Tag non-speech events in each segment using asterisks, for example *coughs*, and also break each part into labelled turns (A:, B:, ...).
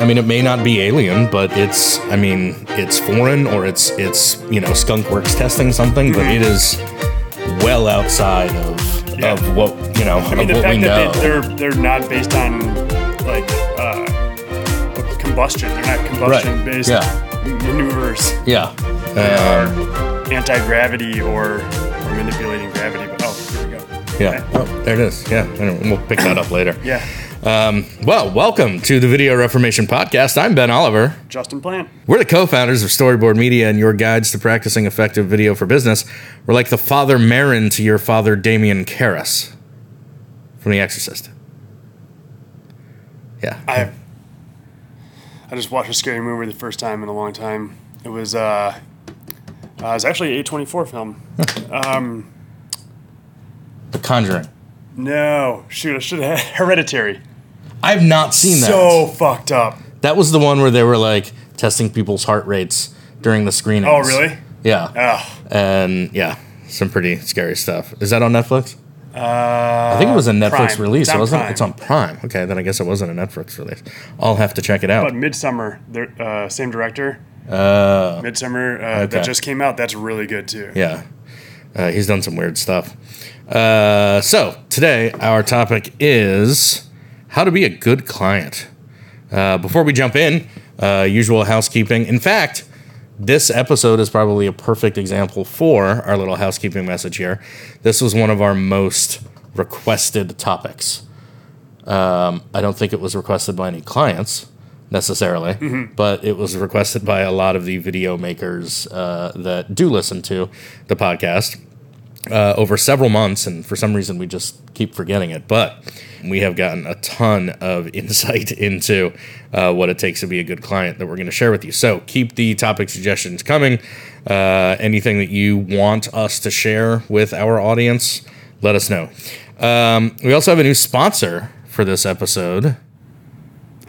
A: I mean, it may not be alien, but it's, I mean, it's foreign or it's, it's, you know, Skunk Works testing something, but it is well outside of,
B: Yeah.
A: of what, you know,
B: I mean, the
A: what we
B: fact
A: know.
B: that they, they're they're not based on like uh, combustion. They're not combustion based
A: Yeah.
B: maneuvers.
A: yeah.
B: They
A: Um,
B: are anti gravity or, or manipulating gravity. But oh, here we go.
A: yeah. Oh, there it is. Yeah. Anyway, we'll pick that up later.
B: Yeah.
A: Um, well, welcome to the Video Reformation Podcast. I'm Ben Oliver.
B: Justin Plant.
A: We're the co-founders of Storyboard Media and your guides to practicing effective video for business. We're like the father Merrin to your father Damien Karras from The Exorcist. Yeah.
B: I I just watched a scary movie the first time in a long time. It was uh, uh it was actually a A24 film. um,
A: The Conjuring.
B: no, shoot, I should have *laughs* Hereditary.
A: I've not seen that.
B: So fucked up.
A: that was the one where they were like testing people's heart rates during the screening.
B: Oh, really?
A: Yeah.
B: Oh,
A: And yeah, some pretty scary stuff. Is that on Netflix?
B: uh,
A: I think it was a Netflix
B: Prime.
A: release,
B: It's on
A: wasn't
B: Prime.
A: It's on Prime. Okay, then I guess it wasn't a Netflix release. I'll have to check it out.
B: But Midsommar, the uh, same director.
A: Uh,
B: Midsommar uh,
A: Okay.
B: that just came out. That's really good too.
A: Yeah. Uh, he's done some weird stuff. Uh, so, today, our topic is how to be a good client. Uh, before we jump in, uh, usual housekeeping. In fact, this episode is probably a perfect example for our little housekeeping message here. This was one of our most requested topics. Um, I don't think it was requested by any clients necessarily, but it was requested by a lot of the video makers uh, that do listen to the podcast uh, over several months, and for some reason we just keep forgetting it. But we have gotten a ton of *laughs* insight into uh, what it takes to be a good client that we're going to share with you. So keep the topic suggestions coming. Uh, anything that you want us to share with our audience, let us know. Um, we also have a new sponsor for this episode.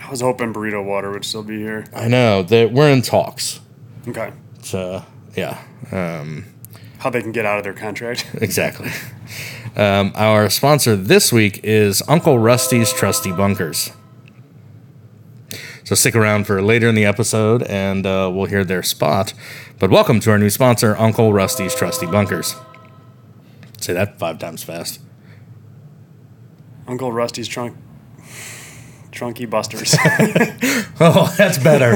B: I was hoping Burrito Water would still be here.
A: I know that we're in talks.
B: Okay,
A: So yeah. Um,
B: how they can get out of their contract? *laughs*
A: Exactly. Um, our sponsor this week is Uncle Rusty's Trusty Bunkers. So stick around for later in the episode and uh, we'll hear their spot. But welcome to our new sponsor, Uncle Rusty's Trusty Bunkers. Say that five times fast.
B: Uncle Rusty's trunk, Trunky Busters. *laughs*
A: Oh, that's better.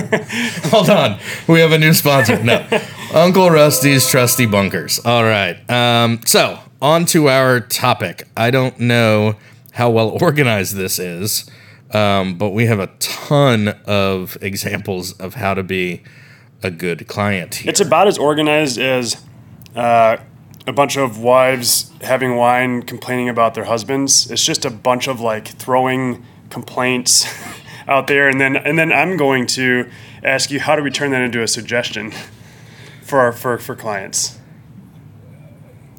A: Hold on. We have a new sponsor. No. Uncle Rusty's Trusty Bunkers. All right. Um, so, on to our topic. I don't know how well organized this is, um, but we have a ton of examples of how to be a good client here.
B: it's about as organized as uh, a bunch of wives having wine complaining about their husbands. It's just a bunch of like throwing complaints *laughs* out there, and then and then I'm going to ask you how do we turn that into a suggestion for our for for clients.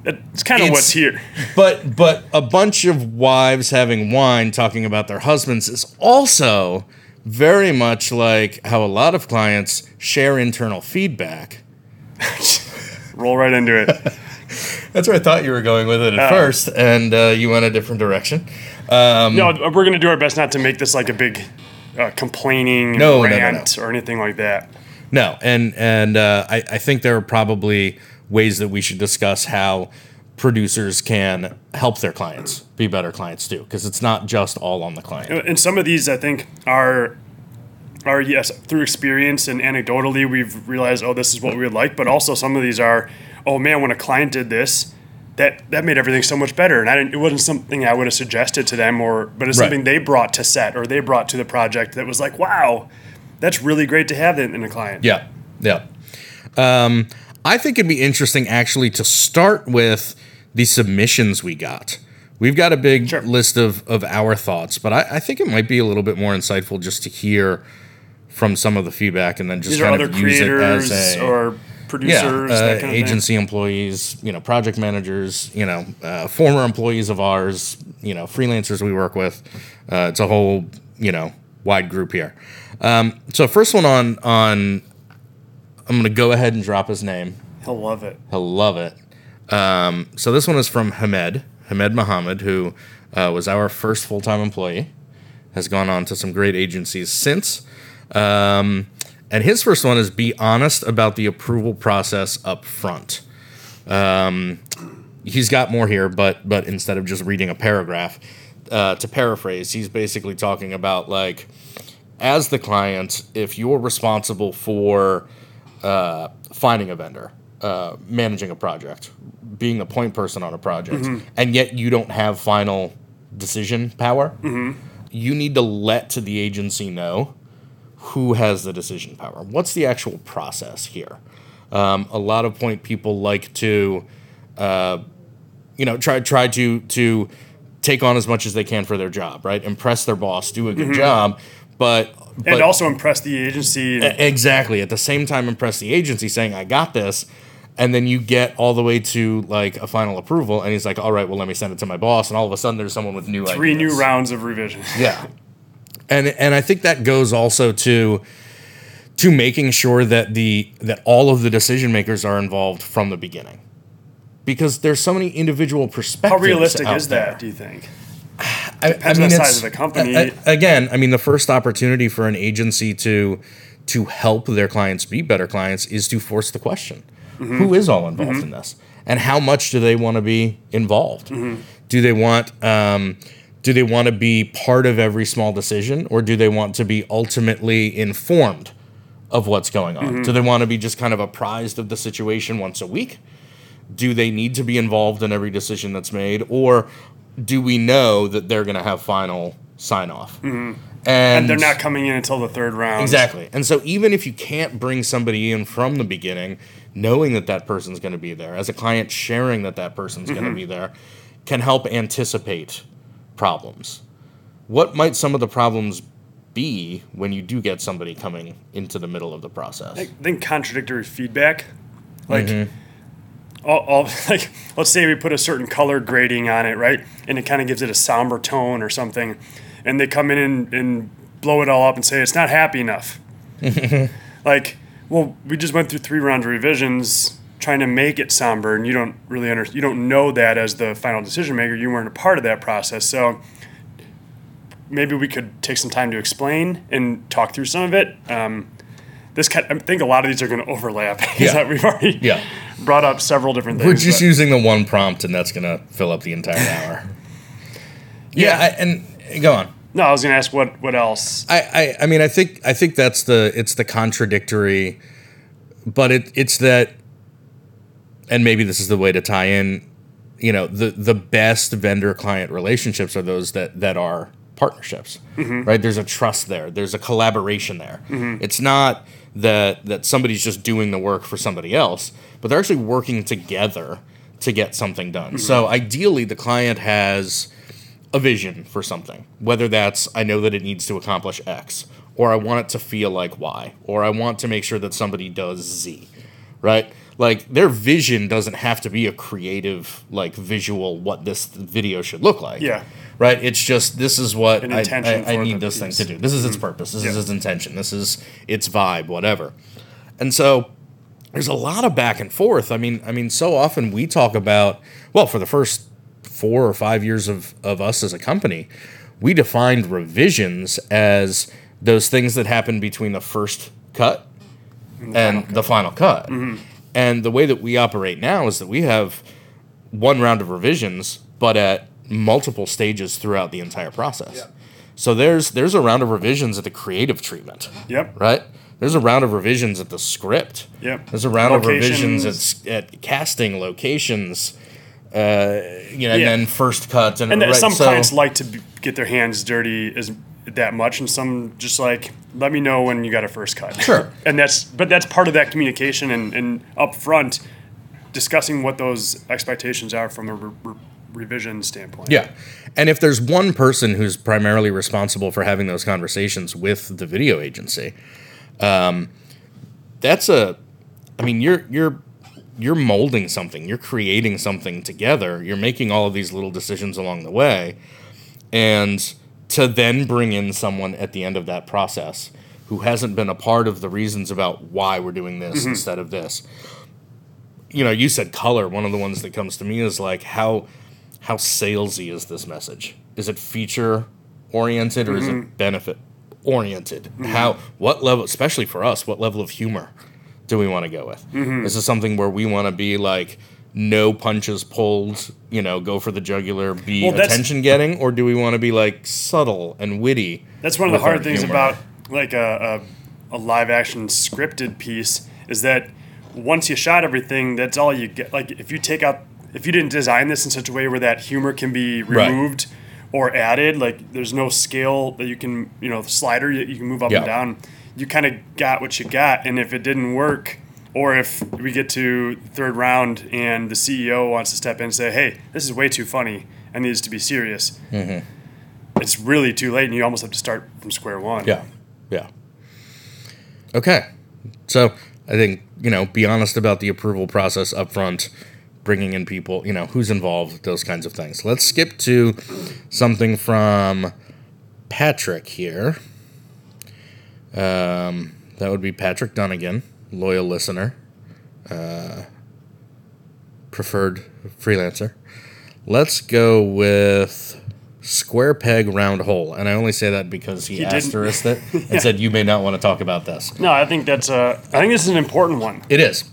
B: It's kind of
A: It's-
B: what's here. *laughs*
A: but but a bunch of wives having wine talking about their husbands is also very much like how a lot of clients share internal feedback. *laughs*
B: Roll right into it.
A: That's where I thought you were going with it at
B: Oh.
A: first, and uh, you went a different direction.
B: No, we're gonna do our best not to make this like a big uh, complaining
A: No, no, no,
B: rant or anything like that.
A: No, and and uh, I, I think there are probably ways that we should discuss how producers can help their clients be better clients too, because it's not just all on the client.
B: And some of these, I think, are are yes through experience and anecdotally we've realized oh this is what we would like, but also some of these are oh man when a client did this. That, that made everything so much better, and I didn't, it wasn't something I would have suggested to them, or but it's
A: Right.
B: something they brought to set or they brought to the project that was like, wow, that's really great to have in, in a client.
A: Yeah, yeah. Um, I think it'd be interesting actually to start with the submissions we got. We've got a big
B: Sure.
A: list of, of our thoughts, but I, I think it might be a little bit more insightful just to hear from some of the feedback and then just
B: These
A: kind of use it as a
B: or producers,
A: yeah, uh,
B: that kind of
A: agency employees, you know, project managers, you know, uh, former employees of ours, you know, freelancers we work with. Uh, it's a whole, you know, wide group here. Um, so first one on on, I'm gonna go ahead and drop his name.
B: He'll love it.
A: He'll love it. Um, so this one is from Hamed, Hamed Mohammed, who uh, was our first full time employee, has gone on to some great agencies since. Um, and his first one is be honest about the approval process up front. Um, he's got more here, but but instead of just reading a paragraph, uh, to paraphrase, he's basically talking about like, as the client, if you're responsible for uh, finding a vendor, uh, managing a project, being a point person on a project, and yet you don't have final decision power, you need to let to the agency know who has the decision power. What's the actual process here? Um, a lot of point people like to, uh, you know, try try to to take on as much as they can for their job, right? Impress their boss, do a good job, but but
B: and also impress the agency.
A: exactly at the same time impress the agency saying I got this, and then you get all the way to like a final approval, and he's like, all right, well let me send it to my boss, and all of a sudden there's someone with new
B: three
A: ideas.
B: new rounds of revision.
A: Yeah. *laughs* And and I think that goes also to to making sure that the that all of the decision makers are involved from the beginning. Because there's so many individual perspectives.
B: How
A: realistic
B: is
A: there.
B: that? Do you think?
A: I,
B: Depends on the size of the company.
A: a- a- again, I mean, the first opportunity for an agency to to help their clients be better clients is to force the question:
B: Mm-hmm.
A: Who is all involved in this, and how much do they want to be involved?
B: Mm-hmm.
A: Do they want um, do they want to be part of every small decision, or do they want to be ultimately informed of what's going on?
B: Mm-hmm.
A: Do they want to be just kind of apprised of the situation once a week? do they need to be involved in every decision that's made or do we know that they're going to have final sign off and,
B: And they're not coming in until the third round.
A: exactly and so even if you can't bring somebody in from the beginning knowing that that person's going to be there as a client sharing that that person's going to be there can help anticipate problems. What might some of the problems be when you do get somebody coming into the middle of the process?
B: I think contradictory feedback, like,
A: Mm-hmm.
B: all, all, *laughs* like, let's say we put a certain color grading on it, right, and it kind of gives it a somber tone or something, and they come in and, and blow it all up and say it's not happy enough. *laughs* like, well, we just went through three rounds of revisions trying to make it somber, and you don't really under, you don't know that as the final decision maker. You weren't a part of that process, so maybe we could take some time to explain and talk through some of it. Um, this kind, I think a lot of these are going to overlap. *laughs* Is
A: Yeah.
B: that we've already
A: Yeah.
B: brought up several different things.
A: We're just
B: but-
A: using the one prompt, and that's gonna fill up the entire *laughs* hour. yeah,
B: Yeah.
A: I, and go on.
B: no, I was going to ask what what else.
A: I, I, I mean, I think I think that's the it's the contradictory, but it it's that, and maybe this is the way to tie in. You know, the the best vendor client relationships are those that that are partnerships, mm-hmm. right? There's a trust there. There's a collaboration there. Mm-hmm. It's not that that somebody's just doing the work for somebody else, but they're actually working together to get something done. Mm-hmm. So ideally, the client has a vision for something, whether that's I know that it needs to accomplish X, or I want it to feel like Y, or I want to make sure that somebody does Z, right? Like their vision doesn't have to be a creative, like visual, what this video should look like.
B: Yeah.
A: Right. It's just this is what I, I, I need this thing to do. This is its purpose. This is its intention. This is its vibe. Whatever. And so there's a lot of back and forth. I mean, I mean, so often we talk about well, for the first four or five years of, of us as a company, we defined revisions as those things that happen between the first cut and the final cut. And the way that we operate now is that we have one round of revisions, but at multiple stages throughout the entire process. So there's there's a round of revisions at the creative treatment
B: Yep.
A: right? There's a round of revisions at the script.
B: Yep.
A: There's a round of revisions at, at casting locations. Uh, you know,
B: Yeah.
A: and then first cuts and,
B: And
A: right,
B: some
A: so-
B: clients like to b- get their hands dirty as that much, and some just like let me know when you got a first cut.
A: Sure. *laughs*
B: and that's but that's part of that communication and and upfront discussing what those expectations are from a re- re- revision standpoint.
A: Yeah. And if there's one person who's primarily responsible for having those conversations with the video agency, um, that's a I mean, you're you're you're molding something, you're creating something together, you're making all of these little decisions along the way. And to then bring in someone at the end of that process who hasn't been a part of the reasons about why we're doing this mm-hmm. instead of this. You know, you said color. One of the ones that comes to me is like how how salesy is this message? Is it feature oriented or is it mm-hmm. benefit oriented. Mm-hmm. How what level, especially for us, what level of humor do we want to go with? This is something where we want to be like no punches pulled, you know, go for the jugular, be
B: Well,
A: attention getting, or do we want to be like subtle and witty?
B: That's one of the hard things
A: humor?
B: about like a, a, a live action scripted piece is that once you shot everything, that's all you get. Like if you take out, if you didn't design this in such a way where that humor can be
A: Right.
B: removed or added, like there's no scale that you can, you know, the slider that you can move up
A: Yeah.
B: and down. You kind of got what you got, and if it didn't work. Or if we get to third round and the CEO wants to step in and say, "Hey, this is way too funny and needs to be serious," it's really too late, and you almost have to start from square one.
A: Yeah. Yeah. Okay. So I think, you know, be honest about the approval process up front, bringing in people, you know, who's involved, those kinds of things. Let's skip to something from Patrick here. Um, that would be Patrick Dunnigan, loyal listener, uh, preferred freelancer. Let's go with square peg round hole, and I only say that because he,
B: He
A: asterisked it *laughs* and said you may not want to talk about this.
B: No, I think that's a. I think this is an important one.
A: It is.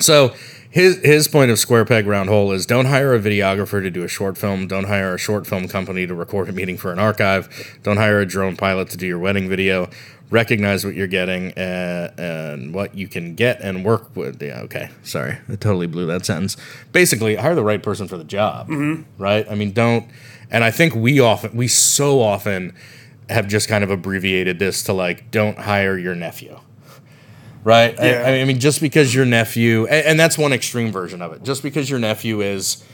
A: So his his point of square peg round hole is don't hire a videographer to do a short film. Don't hire a short film company to record a meeting for an archive. Don't hire a drone pilot to do your wedding video. Recognize what you're getting uh, and what you can get and work with. Yeah, okay. Sorry, I totally blew that sentence. Basically, hire the right person for the job. Right? I mean, don't. And I think we often, we so often have just kind of abbreviated this to like, don't hire your nephew right?
B: Yeah.
A: I, I mean, just because your nephew, and, and that's one extreme version of it. Just because your nephew is,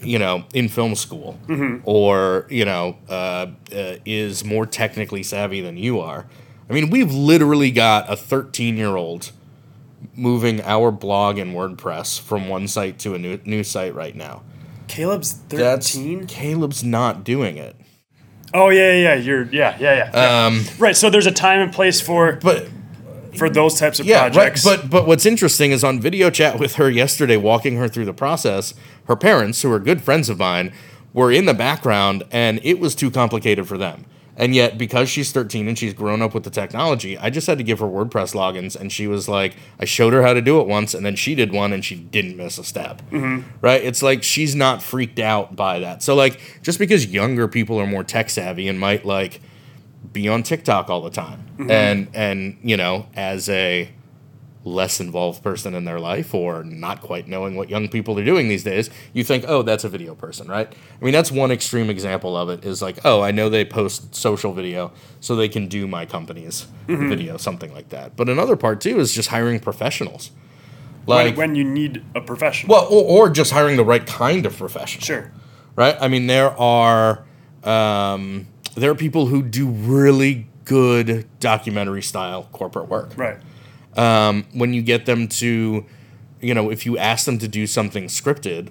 A: you know, in film school, or you know, uh, uh, is more technically savvy than you are. I mean, we've literally got a 13 year old moving our blog in WordPress from one site to a new new site right now.
B: Caleb's
A: That's
B: thirteen.
A: Caleb's not doing it.
B: Oh yeah, yeah, yeah. You're yeah, yeah, yeah. yeah.
A: Um,
B: right. So there's a time and place for
A: but
B: for mm-hmm. those types of
A: Yeah,
B: projects.
A: right. But but what's interesting is on video chat with her yesterday, walking her through the process. Her parents, who are good friends of mine, were in the background, and it was too complicated for them. And yet, because she's 13 and she's grown up with the technology, I just had to give her WordPress logins, and she was like, I showed her how to do it once, and then she did one, and she didn't miss a step. Mm-hmm. Right? It's like she's not freaked out by that. So like, just because younger people are more tech savvy and might like be on TikTok all the time. And and you know, as a less involved person in their life or not quite knowing what young people are doing these days, you think, "Oh, that's a video person," right? I mean, that's one extreme example of it is like, "Oh, I know they post social video so they can do my company's video, something like that." But another part too is just hiring professionals.
B: when,
A: Like
B: when you need a professional.
A: well, or, or just hiring the right kind of professional
B: sure.
A: right? I mean, there are um, there are people who do really good documentary style corporate work.
B: Right.
A: Um, when you get them to, you know, if you ask them to do something scripted,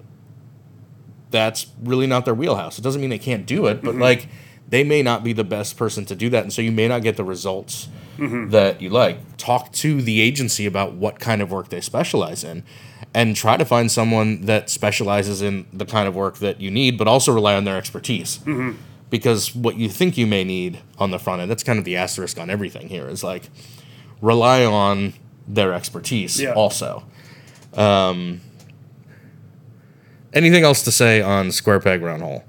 A: that's really not their wheelhouse. It doesn't mean they can't do it, but mm-hmm. like they may not be the best person to do that, and so you may not get the results mm-hmm. that you like. Talk to the agency about what kind of work they specialize in, and try to find someone that specializes in the kind of work that you need, but also rely on their expertise. Mm-hmm. Because what you think you may need on the front end, that's kind of the asterisk on everything here, is like rely on their expertise
B: Yeah.
A: also. Um, anything else to say on square peg round hole?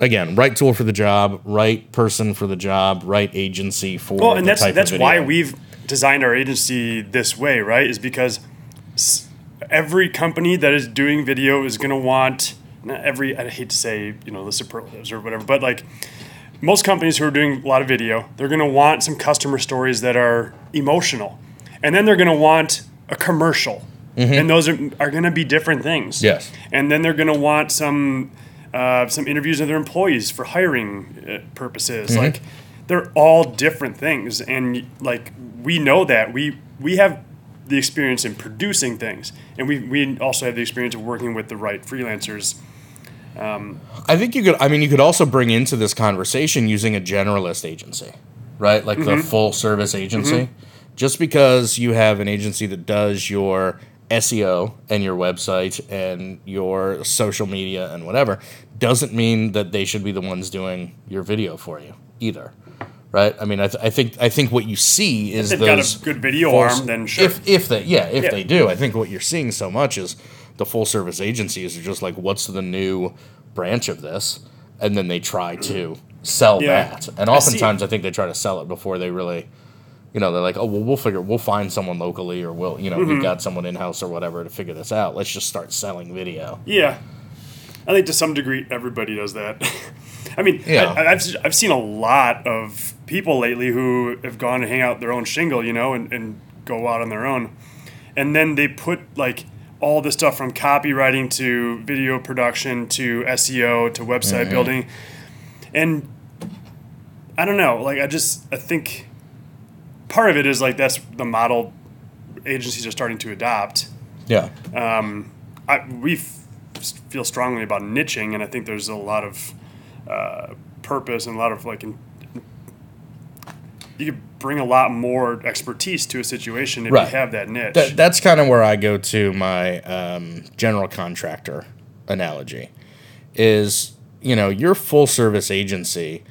A: Again, right tool for the job, right person for the job, right agency for
B: Well, and that's that's why we've designed our agency this way, right? Is because every company that is doing video is going to want every. I hate to say you know the superlatives or whatever, but like most companies who are doing a lot of video, they're going to want some customer stories that are emotional, and then they're going to want a commercial, and those are, are going to be different things.
A: Yes.
B: and then they're going to want some uh, some interviews of their employees for hiring uh, purposes.
A: Mm-hmm.
B: Like they're all different things, and like we know that we we have the experience in producing things, and we we also have the experience of working with the right freelancers.
A: Um, I think you could. I mean, you could also bring into this conversation using a generalist agency, right? Like the mm-hmm. full service agency. Mm-hmm. Just because you have an agency that does your SEO and your website and your social media and whatever, doesn't mean that they should be the ones doing your video for you either, right? I mean, I, th- I think I think what you see is
B: they've
A: those
B: got a good video arm, then sure.
A: If if they yeah if
B: Yeah.
A: they do, I think what you're seeing so much is the full service agencies are just like, what's the new branch of this, and then they try to sell
B: Yeah.
A: that, and
B: I
A: oftentimes I, think they try to sell it before they really. You know, they're like, oh, well, we'll figure, we'll find someone locally, or we'll, you know,
B: Mm-hmm.
A: we've got someone in house or whatever to figure this out. Let's just start selling video.
B: Yeah, I think to some degree everybody does that. *laughs* I mean,
A: Yeah.
B: I, I've I've seen a lot of people lately who have gone and hang out their own shingle, you know, and, and go out on their own, and then they put like all the stuff from copywriting to video production to SEO to website
A: Mm-hmm.
B: building, and I don't know, like I just I think part of it is like that's the model agencies are starting to adopt.
A: Yeah.
B: I, we f- feel strongly about niching, and I think there's a lot of uh, purpose and a lot of like. In, you could bring a lot more expertise to a situation if
A: Right.
B: you have that niche.
A: That, that's kind of where I go to my um, general contractor analogy. Is you know your full service agency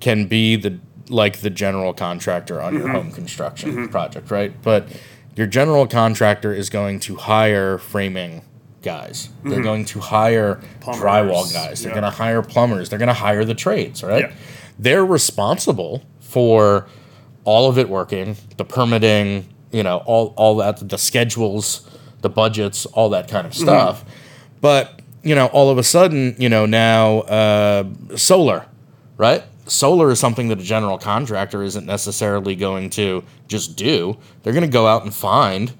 A: can be the like the general contractor on your mm-hmm. home construction mm-hmm. project, right? But your general contractor is going to hire framing guys. They're mm-hmm. going to hire
B: Plumbers,
A: drywall guys. They're
B: yeah.
A: going to hire plumbers. They're going to hire the trades, right?
B: Yeah.
A: They're responsible for all of it working, the permitting, you know, all all that, the schedules, the budgets, all that kind of stuff. But you know, all of a sudden, you know, now uh, solar, right? Solar is something that a general contractor isn't necessarily going to just do. They're going to go out and find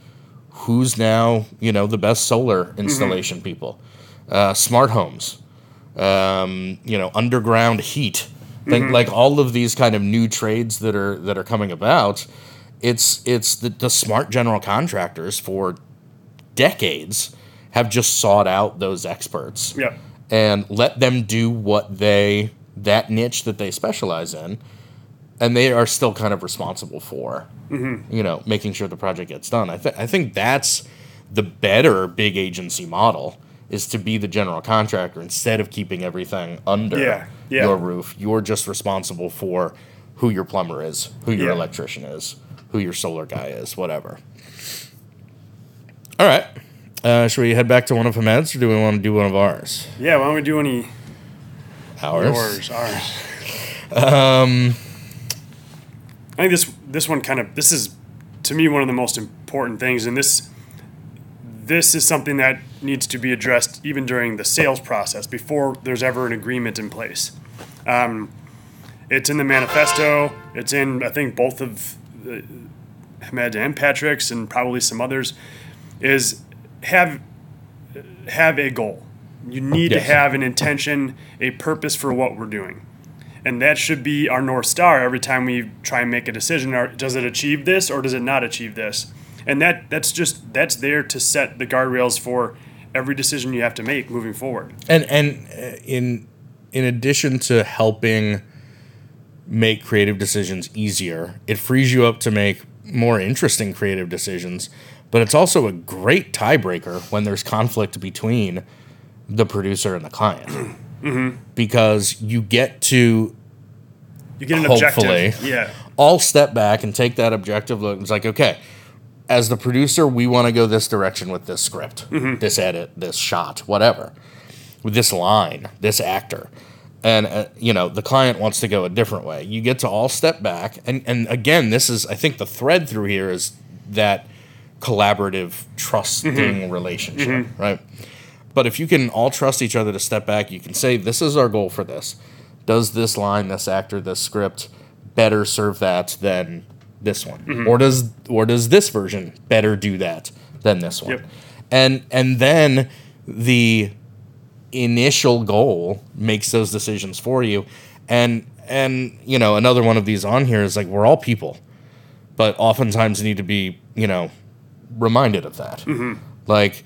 A: who's now, you know, the best solar installation people. Uh, smart homes, um, you know, underground heat, Think mm-hmm. like all of these kind of new trades that are that are coming about. It's it's the, the smart general contractors for decades have just sought out those experts
B: yeah.
A: and let them do what they that niche that they specialize in and they are still kind of responsible for mm-hmm. you know making sure the project gets done I, th- I think that's the better big agency model is to be the general contractor instead of keeping everything under
B: Yeah, yeah.
A: your roof you're just responsible for who your plumber is who your
B: Yeah.
A: electrician is who your solar guy is whatever all right uh, should we head back to one of Hamed's or do we want to do one of ours
B: Yeah, why don't we do any
A: ours
B: yours? Ours. Um, I think this this one kind of this is to me one of the most important things, and this this is something that needs to be addressed even during the sales process before there's ever an agreement in place. Um, it's in the manifesto. It's in I think both of the, Hamed and Patrick's and probably some others. Is have have a goal. You need
A: Yes.
B: to have an intention, a purpose for what we're doing. And that should be our North Star every time we try and make a decision. Does it achieve this or does it not achieve this? And that that's just that's there to set the guardrails for every decision you have to make moving forward.
A: and and uh, in in addition to helping make creative decisions easier it frees you up to make more interesting creative decisions but it's also a great tiebreaker when there's conflict between the producer and the client *clears throat* because you get to
B: You get an
A: Hopefully.
B: objective. Yeah.
A: all step back and take that objective look. It's like, okay, as the producer, we want to go this direction with this script, mm-hmm. this edit, this shot, whatever, with this line, this actor. And, uh, you know, the client wants to go a different way. You get to all step back. And, and again, this is, I think the thread through here is that collaborative, trusting mm-hmm. relationship, mm-hmm. right? But if you can all trust each other to step back, you can say, this is our goal for this. Does this line, this actor, this script better serve that than this one? Mm-hmm. Or does or does this version better do that than this one?
B: Yep.
A: And and then the initial goal makes those decisions for you. And and you know, another one of these on here is like we're all people, but oftentimes need to be, you know, reminded of that. Mm-hmm. Like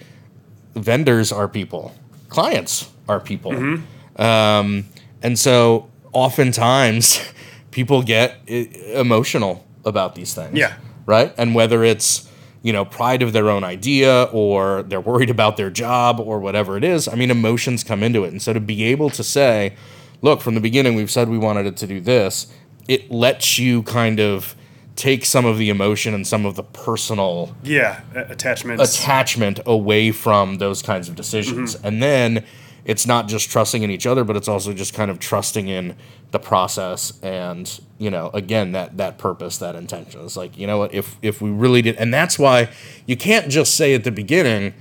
A: vendors are people, clients are people. Mm-hmm. Um, and so oftentimes *laughs* people get eh, emotional about these things.
B: Yeah.
A: Right. And whether it's, you know, pride of their own idea or they're worried about their job or whatever it is, I mean, emotions come into it. And so to be able to say, look, from the beginning, we've said we wanted it to do this. it lets you kind of take some of the emotion and some of the personal
B: Yeah, a- attachments.
A: attachment away from those kinds of decisions. Mm-hmm. And then it's not just trusting in each other, but it's also just kind of trusting in the process and, you know, again, that that purpose, that intention. It's like, you know what, if if we really did and that's why you can't just say at the beginning,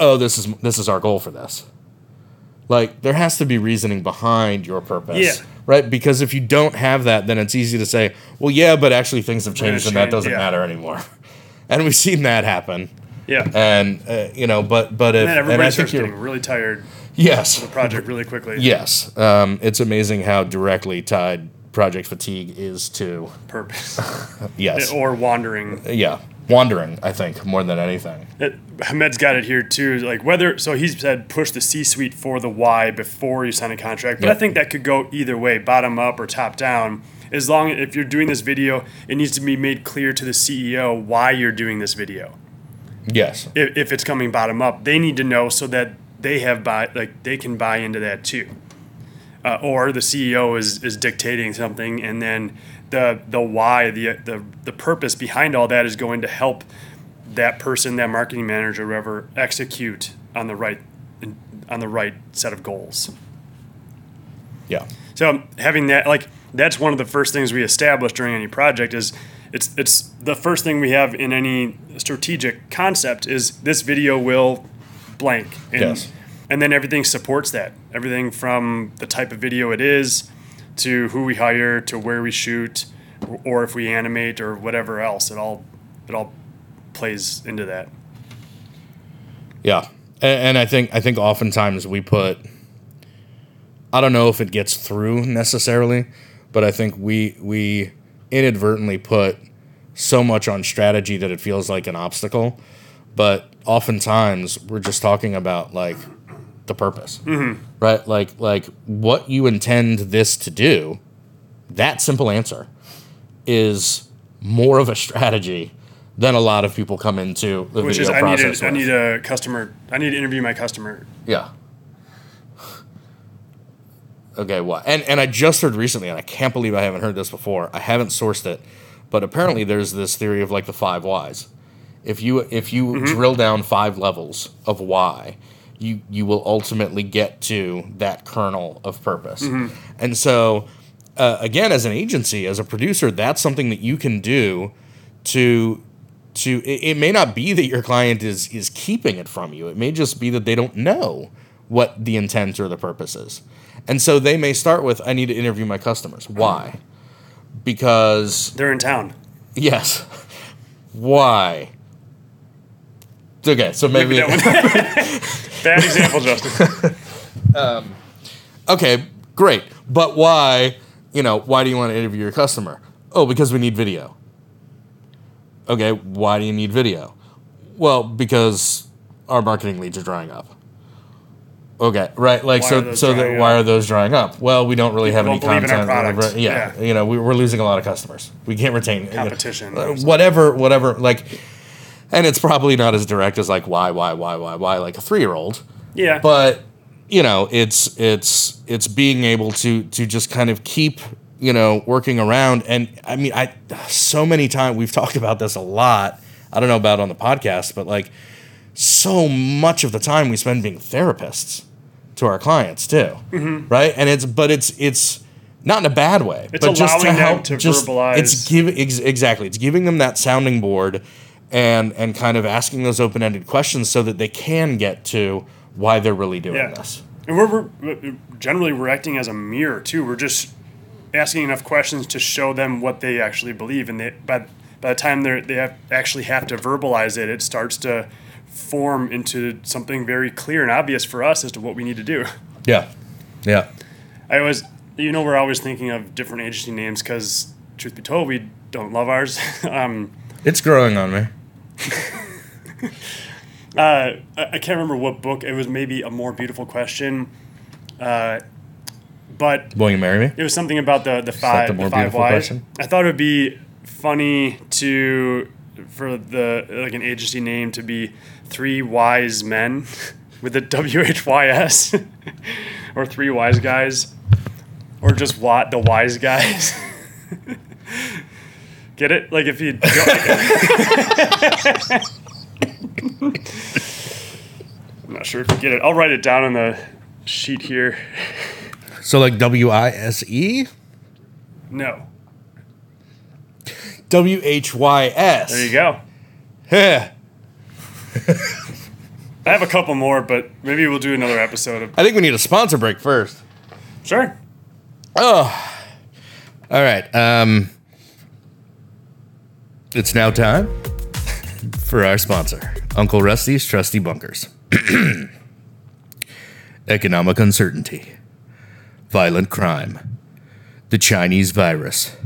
A: oh, this is this is our goal for this. Like there has to be reasoning behind your purpose.
B: Yeah.
A: Right? Because if you don't have that, then it's easy to say, well, yeah, but actually things have changed and that doesn't
B: yeah.
A: matter anymore. *laughs* And we've seen that happen
B: yeah.
A: and uh, you know, but but if
B: and
A: and
B: everybody
A: I
B: starts getting really tired
A: yes,
B: the project really quickly.
A: yes, um, it's amazing how directly tied project fatigue is to
B: Purpose. *laughs*
A: yes, *laughs*
B: or wandering.
A: yeah, wandering. I think more than anything.
B: It, Hamed's got it here too. Like whether so he's said push the C suite for the why before you sign a contract. But I think that could go either way, bottom up or top down. As long if you're doing this video, it needs to be made clear to the CEO why you're doing this video.
A: Yes,
B: If, if it's coming bottom up, they need to know so that they have buy like they can buy into that too. Uh, or the CEO is is dictating something, and then the the why the the the purpose behind all that is going to help that person, that marketing manager, whoever, execute on the right on the right set of goals.
A: yeah,
B: So having that, like, that's one of the first things we establish during any project is it's it's the first thing we have in any strategic concept is this video will blank. And,
A: Yes.
B: And then everything supports that. Everything from the type of video it is to who we hire to where we shoot or if we animate or whatever else. It all it all plays into that.
A: yeah, and, and I think I think oftentimes we put. I don't know if it gets through necessarily, but I think we we inadvertently put so much on strategy that it feels like an obstacle. But oftentimes we're just talking about like the purpose, mm-hmm. right? Like like what you intend this to do. That simple answer is more of a strategy than a lot of people come into the
B: Which
A: video
B: is I need
A: process.
B: a, I need a customer I need to interview my customer.
A: Yeah. Okay, what? And and I just heard recently, and I can't believe I haven't heard this before. I haven't sourced it, but apparently there's this theory of like the five whys. If you if you mm-hmm. drill down five levels of why, you you will ultimately get to that kernel of purpose. Mm-hmm. And so, uh, again, as an agency, as a producer, that's something that you can do to to it, it may not be that your client is is keeping it from you. It may just be that they don't know what the intent or the purpose is. And so they may start with i need to interview my customers. Why? Mm-hmm. Because
B: They're in town.
A: yes. Why okay so maybe,
B: Maybe. *laughs* Bad example, Justin.
A: Um, okay great. But why you know why do you want to interview your customer? Oh because we need video. Okay why do you need video? Well because our marketing leads are drying up. Okay right like
B: Why
A: so so that why are those drying up? Well we don't really have any
B: People in our
A: content. yeah,
B: Yeah.
A: you know we, we're losing a lot of customers. We can't retain you know,
B: Competition. or something.
A: whatever whatever like and it's probably not as direct as like why why why why why like a three-year-old.
B: Yeah.
A: but you know it's it's it's being able to to just kind of keep you know working around. And i mean i so many times we've talked about this a lot. I don't know about on the podcast but like so much of the time we spend being therapists to our clients too. Right? And it's but it's it's not in a bad way
B: Mm-hmm. It's
A: but just to
B: allowing them
A: help
B: to
A: just
B: verbalize-
A: it's give ex- exactly. It's giving them that sounding board and and kind of asking those open-ended questions so that they can get to why they're really doing
B: Yeah.
A: this
B: And we're, we're generally we're acting as a mirror too. We're just asking enough questions to show them what they actually believe, and they by by the time they they have, actually have to verbalize it, it starts to form into something very clear and obvious for us as to what we need to do.
A: yeah yeah
B: I always, you know, we're always thinking of different agency names because, truth be told, we don't love ours. *laughs* um,
A: it's growing on me *laughs*
B: uh, I can't remember what book it was. Maybe a more beautiful question. Uh, but
A: will you marry me
B: It was something about the the five
A: the
B: the,
A: more
B: five
A: beautiful
B: whys.
A: question?
B: I thought it would be funny to for the like an agency name to be three wise men *laughs* with a W H Y S *laughs* or three wise guys or just what the wise guys. Get it? Like if you. I'm not sure if you get it. I'll write it down on the sheet here.
A: So like W I S E?
B: No.
A: W H Y S.
B: There you go.
A: Yeah. *laughs*
B: I have a couple more, but maybe we'll do another episode of.
A: I think we need a sponsor break first.
B: Sure.
A: Oh. All right. Um It's now time for our sponsor, Uncle Rusty's Trusty Bunkers. *clears throat* Economic uncertainty, violent crime, the Chinese virus,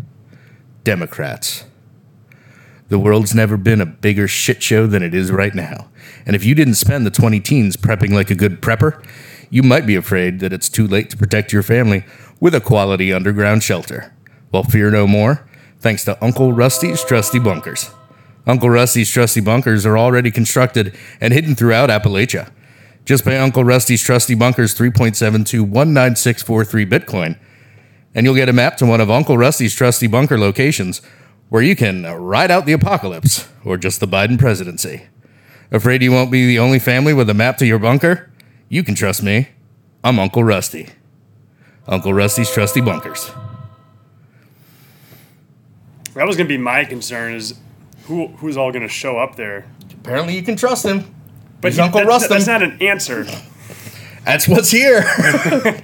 A: Democrats. The world's never been a bigger shit show than it is right now. And if you didn't spend the 20 teens prepping like a good prepper, you might be afraid that it's too late to protect your family with a quality underground shelter. Well, fear no more, thanks to Uncle Rusty's Trusty Bunkers. Uncle Rusty's Trusty Bunkers are already constructed and hidden throughout Appalachia. Just pay Uncle Rusty's Trusty Bunkers 3.72 Bitcoin, and you'll get a map to one of Uncle Rusty's Trusty Bunker locations where you can ride out the apocalypse or just the Biden presidency. Afraid you won't be the only family with a map to your bunker? You can trust me. I'm Uncle Rusty. Uncle Rusty's Trusty Bunkers.
B: That was gonna be my concern is who who's all gonna show up there.
A: Apparently, you can trust him.
B: But
A: He's
B: he-
A: Uncle
B: that-
A: Rustin.
B: That's not an answer.
A: That's what's here. *laughs*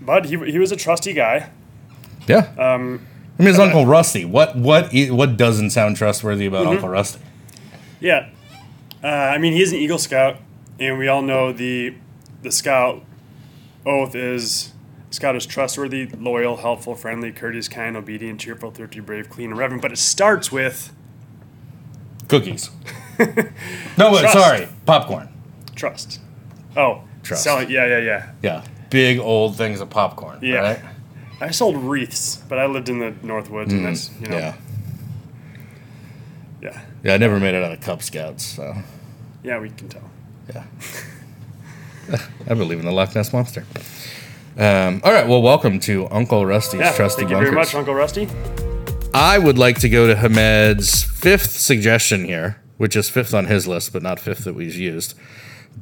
B: But he, he was a trusty guy.
A: yeah. Um, I mean, it's Uncle Rusty. What what what doesn't sound trustworthy about Uncle Rusty?
B: Yeah. Uh, I mean, he's an Eagle Scout, and we all know the the Scout oath is Scout is trustworthy, loyal, helpful, friendly, courteous, kind, obedient, cheerful, thrifty, brave, clean, and reverent. But it starts with
A: Cookies. *laughs* no, wait,
B: Trust.
A: sorry. Popcorn.
B: trust. Oh,
A: Trust.
B: Selling, yeah, yeah, yeah.
A: Yeah. Big old things of popcorn.
B: Yeah.
A: Right?
B: I sold wreaths, but I lived in the Northwoods, and mm, that's you know,
A: Yeah.
B: yeah,
A: Yeah, I never made it out of Cub Scouts, so
B: yeah, we can tell.
A: yeah. *laughs* I believe in the Loch Ness Monster. Um, all right, well, welcome to Uncle Rusty's
B: Yeah,
A: Trusty
B: thank you
A: Bunkers.
B: very much, Uncle Rusty.
A: I would like to go to Hamed's fifth suggestion here, which is fifth on his list, but not fifth that we've used.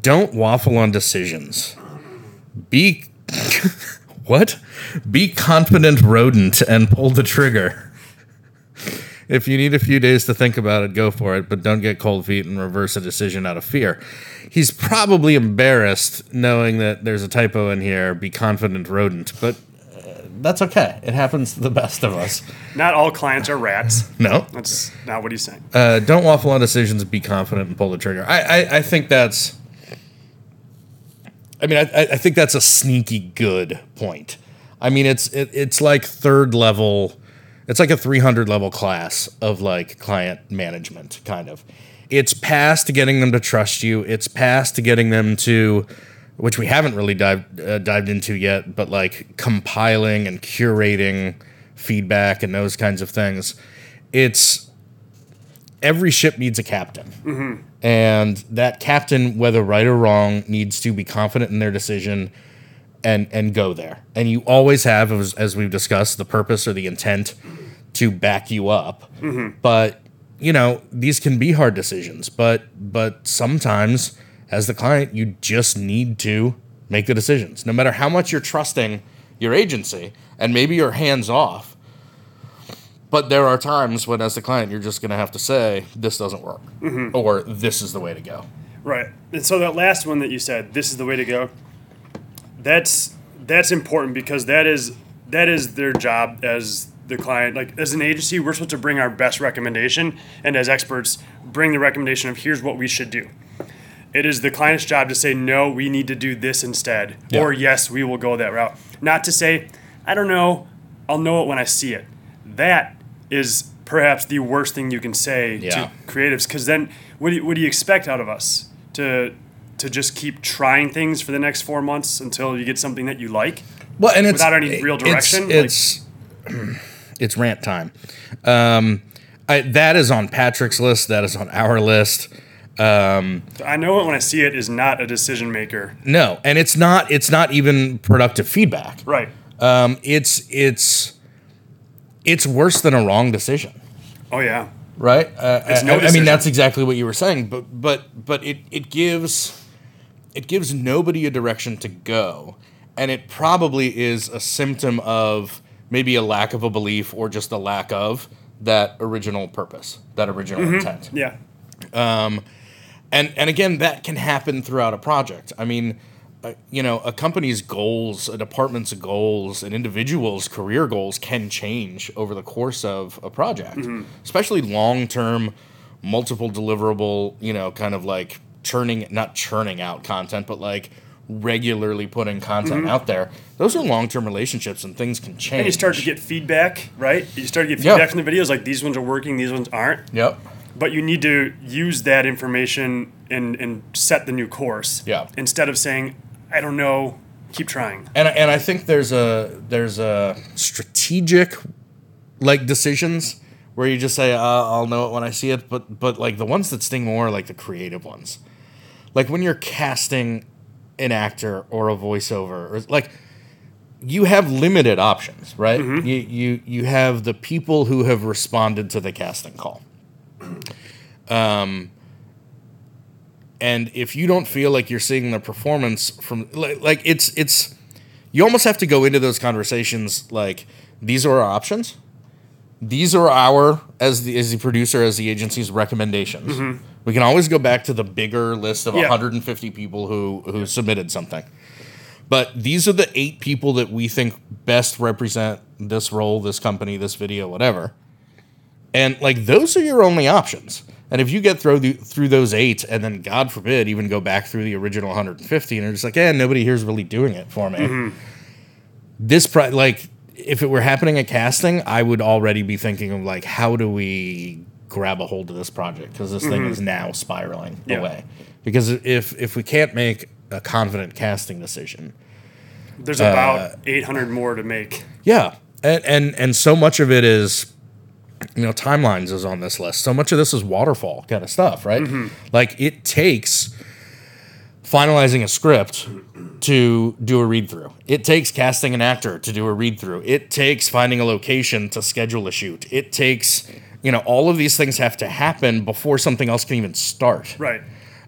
A: Don't waffle on decisions. Be *laughs* what? Be confident rodent and pull the trigger. If you need a few days to think about it, go for it, but don't get cold feet and reverse a decision out of fear. He's probably embarrassed knowing that there's a typo in here, be confident rodent, but uh, that's okay. It happens to the best of us.
B: Not all clients are rats. *laughs*
A: No,
B: That's not what he's saying.
A: uh, don't waffle on decisions. Be confident and pull the trigger. I, I, I think that's. I mean, I, I think that's a sneaky good point. I mean, it's it, it's like third level. It's like a 300 level class of like client management, kind of. It's past getting them to trust you. It's past getting them to, which we haven't really dived uh, dived into yet, but like compiling and curating feedback and those kinds of things. It's every ship needs a captain. And that captain, whether right or wrong, needs to be confident in their decision and and go there. And you always have, as, as we've discussed, the purpose or the intent to back you up. But you know these can be hard decisions. But but sometimes, as the client, you just need to make the decisions, no matter how much you're trusting your agency, and maybe you're hands off. But there are times when, as the client, you're just going to have to say, this doesn't work, mm-hmm. or this is the way to go.
B: Right. And so that last one that you said, this is the way to go. That's that's important because that is that is their job as the client. Like as an agency, we're supposed to bring our best recommendation, and as experts, bring the recommendation of here's what we should do. It is the client's job to say no, we need to do this instead,
A: Yeah.
B: or yes, we will go that route. Not to say, I don't know, I'll know it when I see it. That is perhaps the worst thing you can say
A: Yeah.
B: to creatives because then what do, you, what do you expect out of us to to just keep trying things for the next four months until you get something that you like
A: Well, and it's
B: Without any real direction,
A: It's it's, it's rant time. Um, I, that is on Patrick's list. That is on our list.
B: i know it when i see it is not a decision maker
A: No, and it's not. It's not even productive feedback.
B: right
A: um, it's it's it's worse than a wrong decision
B: Oh yeah.
A: right? Uh,
B: It's
A: I-
B: no
A: I, I mean, that's exactly what you were saying, but but but it it gives it gives nobody a direction to go, and it probably is a symptom of maybe a lack of a belief or just a lack of that original purpose, that original
B: Mm-hmm.
A: intent.
B: Yeah.
A: And and again, that can happen throughout a project. I mean. Uh, you know, a company's goals, a department's goals, an individual's career goals can change over the course of a project, especially long term, multiple deliverable, you know, kind of like churning, not churning out content, but like regularly putting content out there. Those are long term relationships and things can change.
B: And you start to get feedback, right? You start to get feedback from the videos, like these ones are working, these ones aren't.
A: Yep.
B: But you need to use that information and, and set the new course.
A: Yeah.
B: Instead of saying, I don't know, keep trying.
A: and and I think there's a there's a strategic like decisions where you just say uh, I'll know it when I see it, but but like the ones that sting more are like the creative ones, like when you're casting an actor or a voiceover or like you have limited options, right? You you you have the people who have responded to the casting call. Um, and if you don't feel like you're seeing the performance from like, like it's it's you almost have to go into those conversations like these are our options these are our as the as the producer as the agency's recommendations we can always go back to the bigger list of
B: Yeah.
A: 150 people who who submitted something but these are the eight people that we think best represent this role this company this video whatever and like those are your only options. And if you get through the, through those eight, and then God forbid even go back through the original 150, and you're just like, yeah, nobody here's really doing it for me. Mm-hmm. This pri- like if it were happening at casting, I would already be thinking of like, how do we grab a hold of this project because this thing is now spiraling
B: Yeah.
A: away. Because if if we can't make a confident casting decision,
B: There's
A: Uh,
B: about 800 more to make.
A: Yeah, and and and so much of it is, you know, timelines is on this list. So much of this is waterfall kind of stuff, right? Like it takes finalizing a script to do a read through. It takes casting an actor to do a read through. It takes finding a location to schedule a shoot. It takes, you know, all of these things have to happen before something else can even start.
B: Right.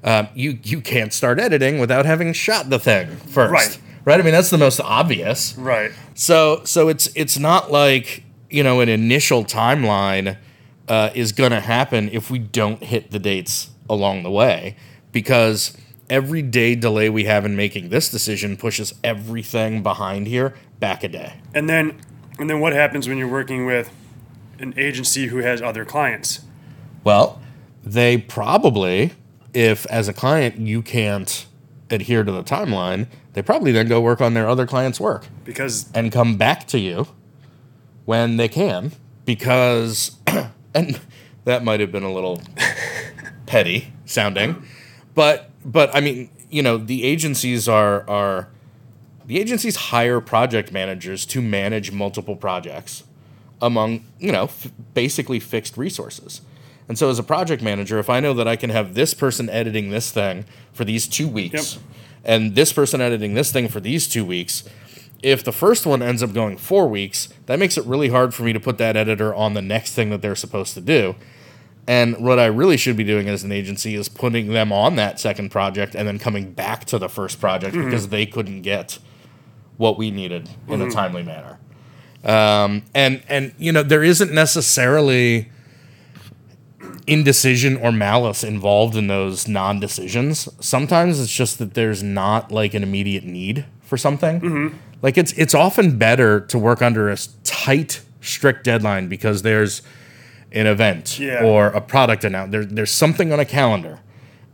A: Um, you you can't start editing without having shot the thing first.
B: Right.
A: Right. I mean, that's the most obvious.
B: Right.
A: So so it's it's not like you know an initial timeline uh, is going to happen if we don't hit the dates along the way because every day delay we have in making this decision pushes everything behind here back a day.
B: And then and then what happens when you're working with an agency who has other clients?
A: Well, they probably, if as a client you can't adhere to the timeline, they probably then go work on their other clients' work.
B: Because
A: and come back to you when they can because *clears throat* and that might have been a little *laughs* petty sounding but but i mean you know the agencies are are the agencies hire project managers to manage multiple projects among you know f- basically fixed resources and so as a project manager if i know that i can have this person editing this thing for these two weeks
B: Yep.
A: and this person editing this thing for these two weeks if the first one ends up going four weeks that makes it really hard for me to put that editor on the next thing that they're supposed to do and what I really should be doing as an agency is putting them on that second project and then coming back to the first project mm-hmm. because they couldn't get what we needed in a mm-hmm. timely manner. Um, and and you know there isn't necessarily indecision or malice involved in those non-decisions. Sometimes it's just that there's not like an immediate need for something. Like it's it's often better to work under a tight, strict deadline because there's an event
B: Yeah.
A: or a product announcement. There, there's something on a calendar.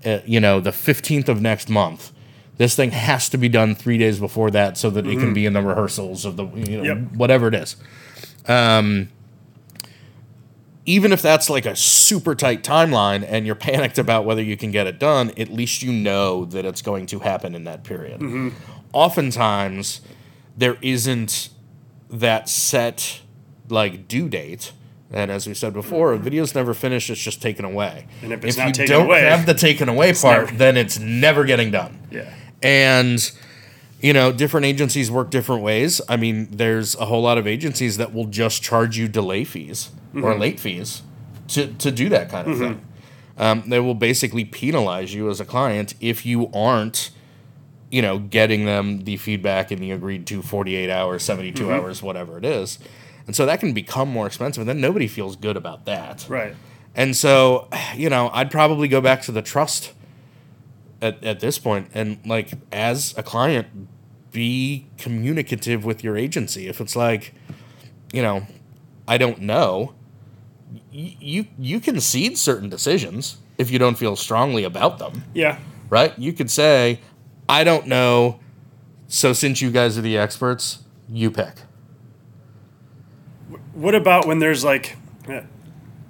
A: Uh, you know, the 15th of next month. This thing has to be done three days before that so that it can mm-hmm. be in the rehearsals of the you know,
B: Yep.
A: whatever it is. Um, even if that's like a super tight timeline and you're panicked about whether you can get it done, at least you know that it's going to happen in that period. Mm-hmm. Oftentimes, there isn't that set like due date. And as we said before, a video's never finished; it's just taken away.
B: And if it's
A: you
B: not taken
A: don't
B: away-
A: have the taken away part,
B: never-
A: then it's never getting done
B: yeah.
A: And you know, different agencies work different ways. I mean, there's a whole lot of agencies that will just charge you delay fees or mm-hmm. late fees to, to do that kind of mm-hmm. thing. Um, they will basically penalize you as a client if you aren't, you know, getting them the feedback in the agreed to 48 hours, 72 mm-hmm. hours, whatever it is. And so that can become more expensive. And then nobody feels good about that.
B: Right.
A: And so, *sighs* you know, I'd probably go back to the trust at, at this point and like as a client be communicative with your agency. If it's like, you know, I don't know, y- you you can cede certain decisions if you don't feel strongly about them,
B: Yeah.
A: right? You could say, I don't know, so since you guys are the experts, you pick.
B: What about when there's like,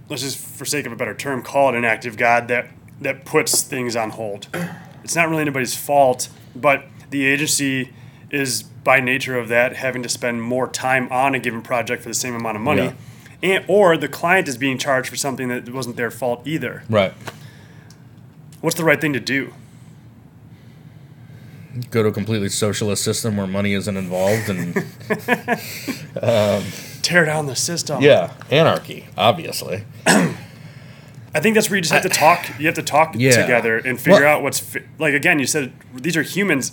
B: let's just for sake of a better term, call it an active God that that puts things on hold. It's not really anybody's fault, but the agency is by nature of that having to spend more time on a given project for the same amount of money.
A: Yeah.
B: And, or the client is being charged for something that wasn't their fault either.
A: Right.
B: What's the right thing to do?
A: Go to a completely socialist system where money isn't involved and *laughs* um,
B: Tear down the system.
A: yeah, anarchy, obviously. *clears throat*
B: I think that's where you just have to talk. You have to talk
A: Yeah.
B: together and figure
A: Well-
B: out what's fi- like. Again, you said these are humans.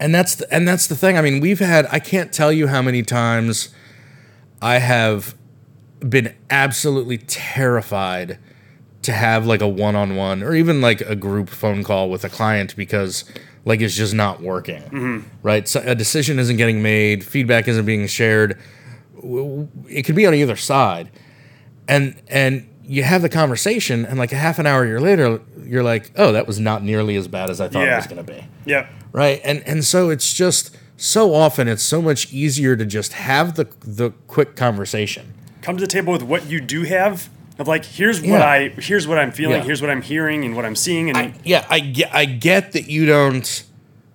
A: and that's the, and that's the thing. I mean, we've had I can't tell you how many times I have been absolutely terrified to have like a one-on-one or even like a group phone call with a client because like it's just not working. Mm-hmm. Right? So a decision isn't getting made, feedback isn't being shared. It could be on either side. And and you have the conversation and like a half an hour year later you're like, "Oh, that was not nearly as bad as I thought it was going to be."
B: Yep.
A: right and and so it's just so often it's so much easier to just have the the quick conversation
B: Come to the table with what you do have. Of like, here's what I, here's what I'm feeling,
A: Yeah.
B: here's what I'm hearing, and what I'm seeing, and
A: I, yeah i get i get that you don't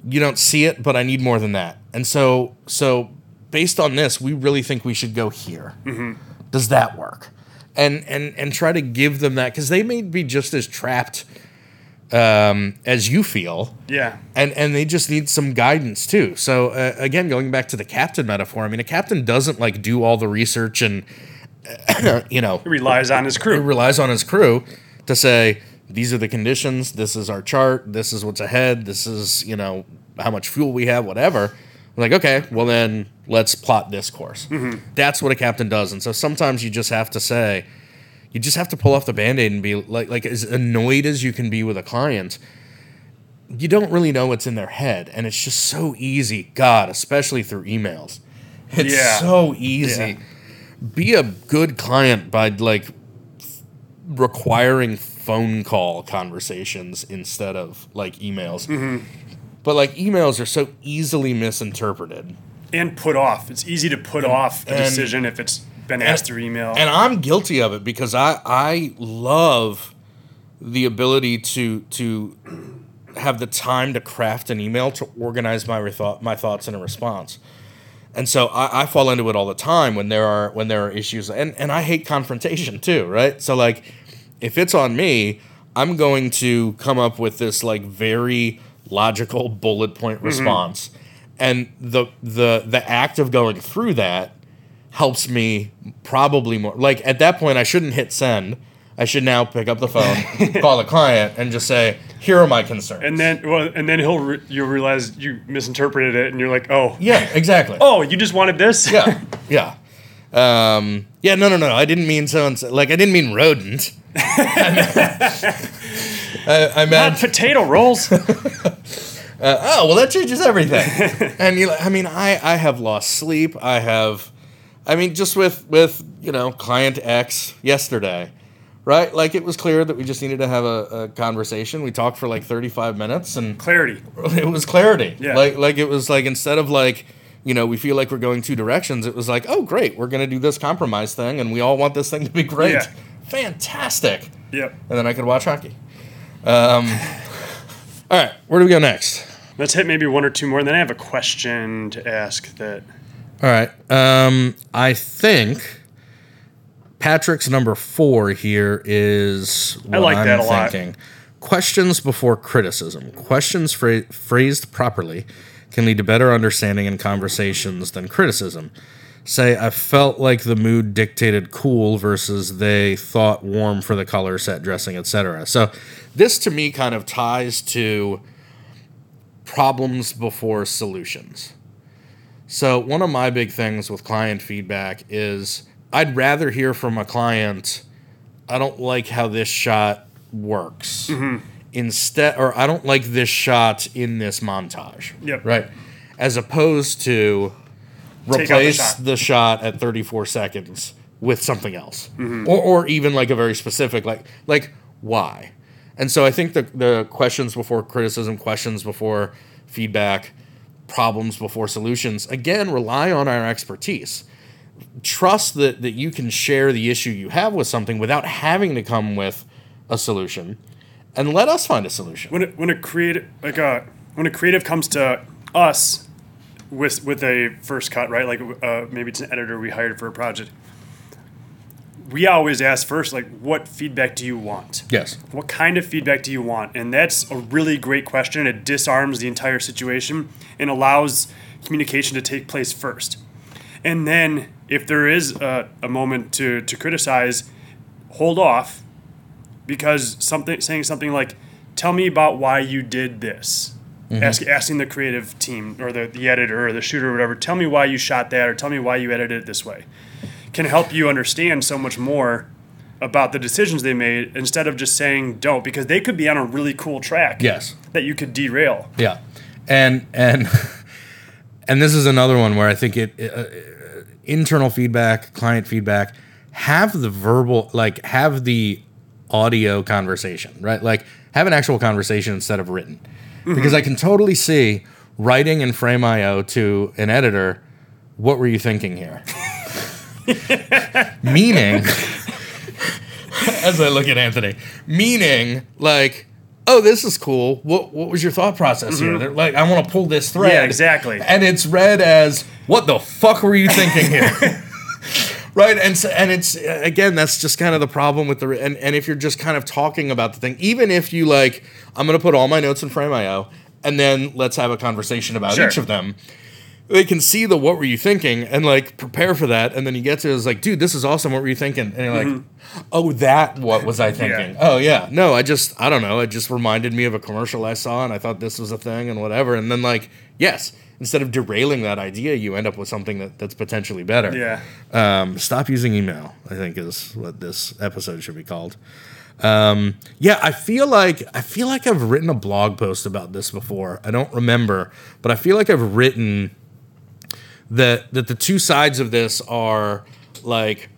A: you don't see it but i need more than that and so so based on this we really think we should go here mm-hmm. does that work and and and try to give them that because they may be just as trapped um, as you feel
B: yeah,
A: and and they just need some guidance too. So uh, again, going back to the captain metaphor, I mean, a captain doesn't like do all the research and *coughs* you know
B: it relies on his crew.
A: he relies on his crew to say these are the conditions, this is our chart, this is what's ahead, this is you know how much fuel we have, whatever. I'm Like okay, well then let's plot this course. Mm-hmm. That's what a captain does, and so sometimes you just have to say. You just have to pull off the band-aid and be like like as annoyed as you can be with a client you don't really know what's in their head. And it's just so easy god especially through emails. It's
B: Yeah.
A: so easy. Be a good client by like requiring phone call conversations instead of like emails. Mm-hmm. But like emails are so easily misinterpreted
B: and put off. It's easy to put off a
A: and-
B: decision if it's been asked through email.
A: and i'm guilty of it because i i love the ability to to have the time to craft an email to organize my rethought my thoughts in a response and so I, I fall into it all the time when there are when there are issues and and i hate confrontation too right so like if it's on me i'm going to come up with this like very logical bullet point mm-hmm. response and the the the act of going through that helps me probably more. Like at that point, I shouldn't hit send. I should now pick up the phone, *laughs* call the client, and just say, "Here are my concerns."
B: and then, well, and then he'll re- you'll realize you misinterpreted it, and you're like, oh,
A: yeah, exactly.
B: oh, you just wanted this.
A: yeah, yeah, um, yeah. No, no, no. I didn't mean so and so. Like I didn't mean rodent. *laughs* *laughs* I, I
B: Not
A: meant
B: potato rolls.
A: Oh well that changes everything. *laughs* And you i mean i i have lost sleep. I have i mean just with with you know client x yesterday right? Like it was clear that we just needed to have a, a conversation. We talked for like 35 minutes and
B: Clarity. *laughs*
A: it was clarity.
B: Yeah.
A: like like it was like instead of like you know we feel like we're going two directions it was like oh great we're gonna do this compromise thing and we all want this thing to be *laughs* great.
B: Yeah.
A: fantastic.
B: Yep.
A: and then i could watch hockey. Um, all right where do we go next
B: Let's hit maybe one or two more, and then I have a question to ask that.
A: All right. Um, I think Patrick's number four here is what
B: like
A: I'm
B: that a lot.
A: thinking. Questions before criticism. Questions phra- phrased properly can lead to better understanding in conversations than criticism. Say, I felt like the mood dictated cool versus they thought warm for the color set, dressing, etc. So, this to me kind of ties to problems before solutions. So, one of my big things with client feedback is I'd rather hear from a client, I don't like how this shot works. Mm-hmm. Instead, or I don't like this shot in this montage.
B: Yep.
A: Right. As opposed to
B: out the
A: replace
B: shot.
A: the shot at 34 seconds with something else. Mm-hmm. Or, or even like a very specific, like, like why? And so I think the, the questions before criticism, questions before feedback, problems before solutions, again, rely on our expertise. Trust that, that you can share the issue you have with something without having to come with a solution and let us find a solution.
B: when a, when a creative like a when a creative comes to us with with a first cut right like uh, maybe it's an editor we hired for a project we always ask first like what feedback do you want?
A: Yes.
B: what kind of feedback do you want? And that's a really great question. It disarms the entire situation and allows communication to take place first. And then if there is a, a moment to, to criticize hold off because something saying something like tell me about why you did this. Mm-hmm. Ask, asking the creative team or the, the editor or the shooter or whatever tell me why you shot that or tell me why you edited it this way can help you understand so much more about the decisions they made instead of just saying don't because they could be on a really cool track
A: Yes.
B: that you could derail
A: Yeah, and and *laughs* and this is another one where I think it uh, internal feedback, client feedback, have the verbal like have the audio conversation, right? Like have an actual conversation instead of written, because I can totally see writing in Frame.io to an editor. What were you thinking here? *laughs* *laughs* Meaning, *laughs* as I look at Anthony, meaning like, oh, this is cool. What what was your thought process here? Mm-hmm. They're like, I want to pull this thread.
B: Yeah, exactly.
A: And it's read as, what the fuck were you thinking here? *laughs* right and so, and it's again that's just kind of the problem with the and, and if you're just kind of talking about the thing even if you like i'm going to put all my notes in frame.io and then let's have a conversation about
B: Sure.
A: each of them they can see the what were you thinking and like prepare for that. And then you get to it, it's like dude this is awesome. What were you thinking? And you're like oh that what was i thinking? Oh yeah. No i just i don't know. It just reminded me of a commercial i saw and i thought this was a thing and whatever. And then like yes instead of derailing that idea you end up with something that, that's potentially better.
B: Yeah.
A: Um, stop using email. I think is what this episode should be called. Um, yeah, I feel like I feel like I've written a blog post about this before. I don't remember, but I feel like I've written that that the two sides of this are like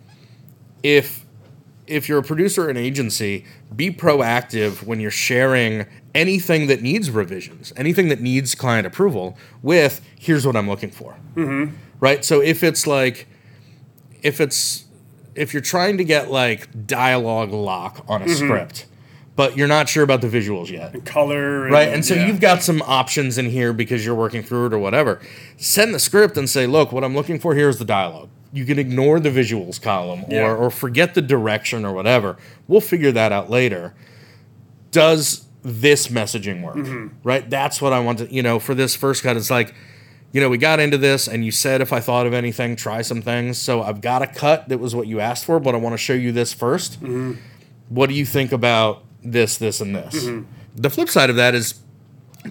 A: if if you're a producer or an agency, be proactive when you're sharing anything that needs revisions, anything that needs client approval with here's what I'm looking for. Mm-hmm. Right? So if it's like if it's if you're trying to get like dialogue lock on a script, but you're not sure about the visuals yet.
B: And color and,
A: Right. And so
B: yeah.
A: you've got some options in here because you're working through it or whatever. Send the script and say, look, what I'm looking for here is the dialogue. You can ignore the visuals column or,
B: Yeah.
A: or forget the direction or whatever. We'll figure that out later. Does this messaging work?
B: Mm-hmm.
A: Right? That's what I want to, you know, for this first cut, it's like, you know, we got into this and you said if I thought of anything, try some things. So I've got a cut that was what you asked for, but I want to show you this 1st What do you think about this, this, and this? The flip side of that is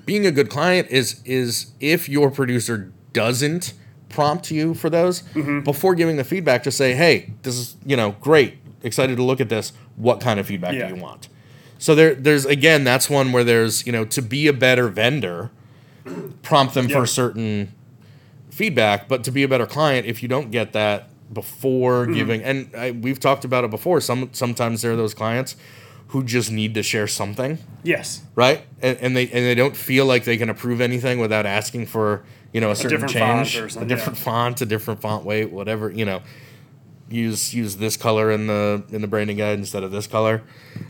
A: being a good client is is if your producer doesn't prompt you for those before giving the feedback, just say, hey, this is, you know, great, excited to look at this. What kind of feedback
B: Yeah.
A: do you want? So there, there's again, that's one where there's, you know, to be a better vendor, prompt them for
B: Yep.
A: certain feedback, but to be a better client, if you don't get that before
B: Mm-hmm.
A: giving, and I, we've talked about it before. Some sometimes there are those clients who just need to share something,
B: yes
A: right? And, and they and they don't feel like they can approve anything without asking for you know a certain
B: font
A: change, a different
B: yeah.
A: font, a different font weight, whatever you know. Use use this color in the in the branding guide instead of this color,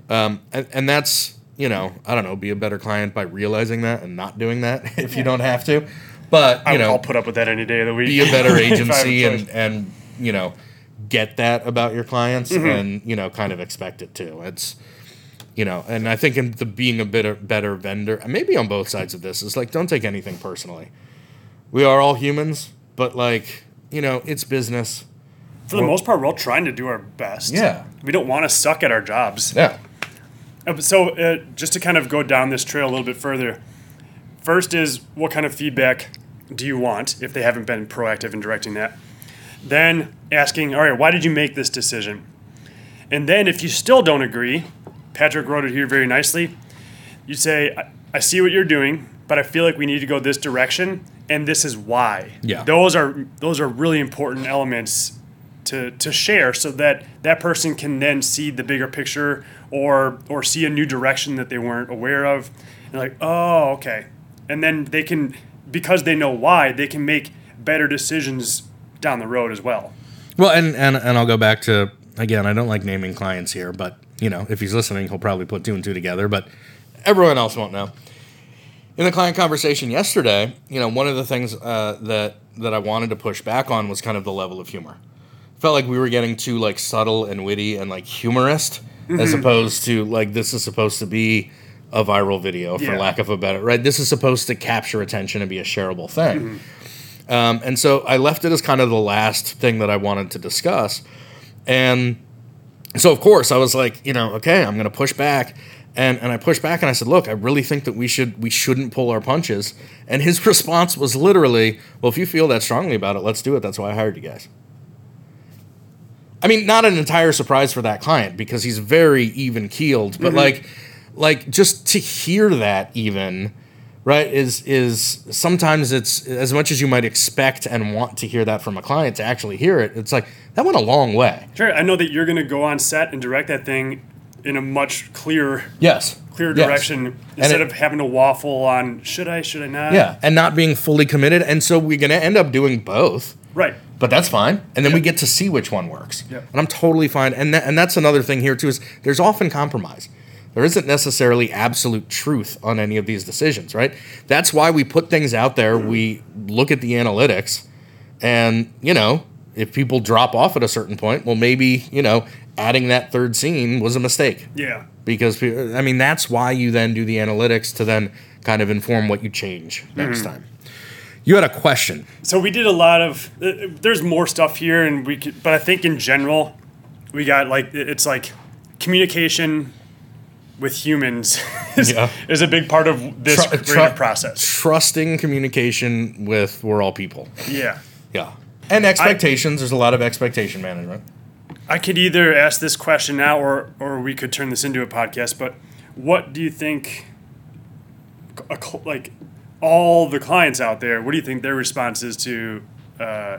A: um, and and that's you know I don't know be a better client by realizing that and not doing that *laughs* if you don't have to, but you
B: I,
A: know
B: I'll put up with that any day of the week
A: be a better *laughs*
B: If I have a
A: agency and and you know get that about your clients
B: Mm-hmm.
A: and you know kind of expect it too it's you know and i think in the being a better better vendor maybe on both sides of this is like don't take anything personally We are all humans, but like, you know, it's business.
B: For the most part, we're all trying to do our best.
A: Yeah.
B: We don't want to suck at our jobs.
A: Yeah.
B: Uh, So, uh, just to kind of go down this trail a little bit further, first is what kind of feedback do you want if they haven't been proactive in directing that? Then asking, all right, why did you make this decision? And then if you still don't agree, Patrick wrote it here very nicely. You say, I, I see what you're doing, but I feel like we need to go this direction, and this is why.
A: Yeah.
B: Those are those are really important elements to, to share so that that person can then see the bigger picture or or see a new direction that they weren't aware of and like oh okay and then they can because they know why they can make better decisions down the road as well
A: Well, and, and and I'll go back to again. I don't like naming clients here, but you know, if he's listening, he'll probably put two and two together. But everyone else won't know. In the client conversation yesterday, you know, one of the things uh, that that I wanted to push back on was kind of the level of humor. Felt like we were getting too like subtle and witty and like humorist, as opposed to like this is supposed to be a viral video, for
B: Yeah.
A: lack of a better right. This is supposed to capture attention and be a shareable thing. Um, and so I left it as kind of the last thing that I wanted to discuss. And so, of course, I was like, you know, okay, I'm going to push back. And, and I pushed back and I said, look, I really think that we should we shouldn't pull our punches. And his *laughs* response was literally, well, if you feel that strongly about it, let's do it. That's why I hired you guys. I mean, not an entire surprise for that client because he's very even keeled, but mm-hmm. like, like just to hear that even, right, is is sometimes it's as much as you might expect and want to hear that from a client to actually hear it. It's like that went a long way.
B: sure i know that you're going to go on set and direct that thing in a much clearer
A: Yes,
B: clear
A: Yes.
B: direction instead
A: it-
B: of having to waffle on should i should i not
A: Yeah, and not being fully committed, and so we're gonna end up doing both.
B: right
A: But that's fine, and then we get to see which one works.
B: Yep.
A: And I'm totally fine. And that, and that's another thing here too is there's often compromise. There isn't necessarily absolute truth on any of these decisions, right? That's why we put things out there. We look at the analytics, and you know, if people drop off at a certain point, well, maybe you know, adding that third scene was a mistake
B: yeah
A: because I mean that's why you then do the analytics to then kind of inform what you change next time. You had a question.
B: So we did a lot of. Uh, there's more stuff here, and we could, but I think in general, we got like it's like communication with humans *laughs* is,
A: Yeah.
B: is a big part of this
A: Tru-
B: creative process.
A: trusting communication with we're all people.
B: Yeah,
A: Yeah. And expectations. there's a lot of expectation management.
B: I could either ask this question now, or or we could turn this into a podcast. But what do you think? A, cl- like all the clients out there, what do you think their response is to uh,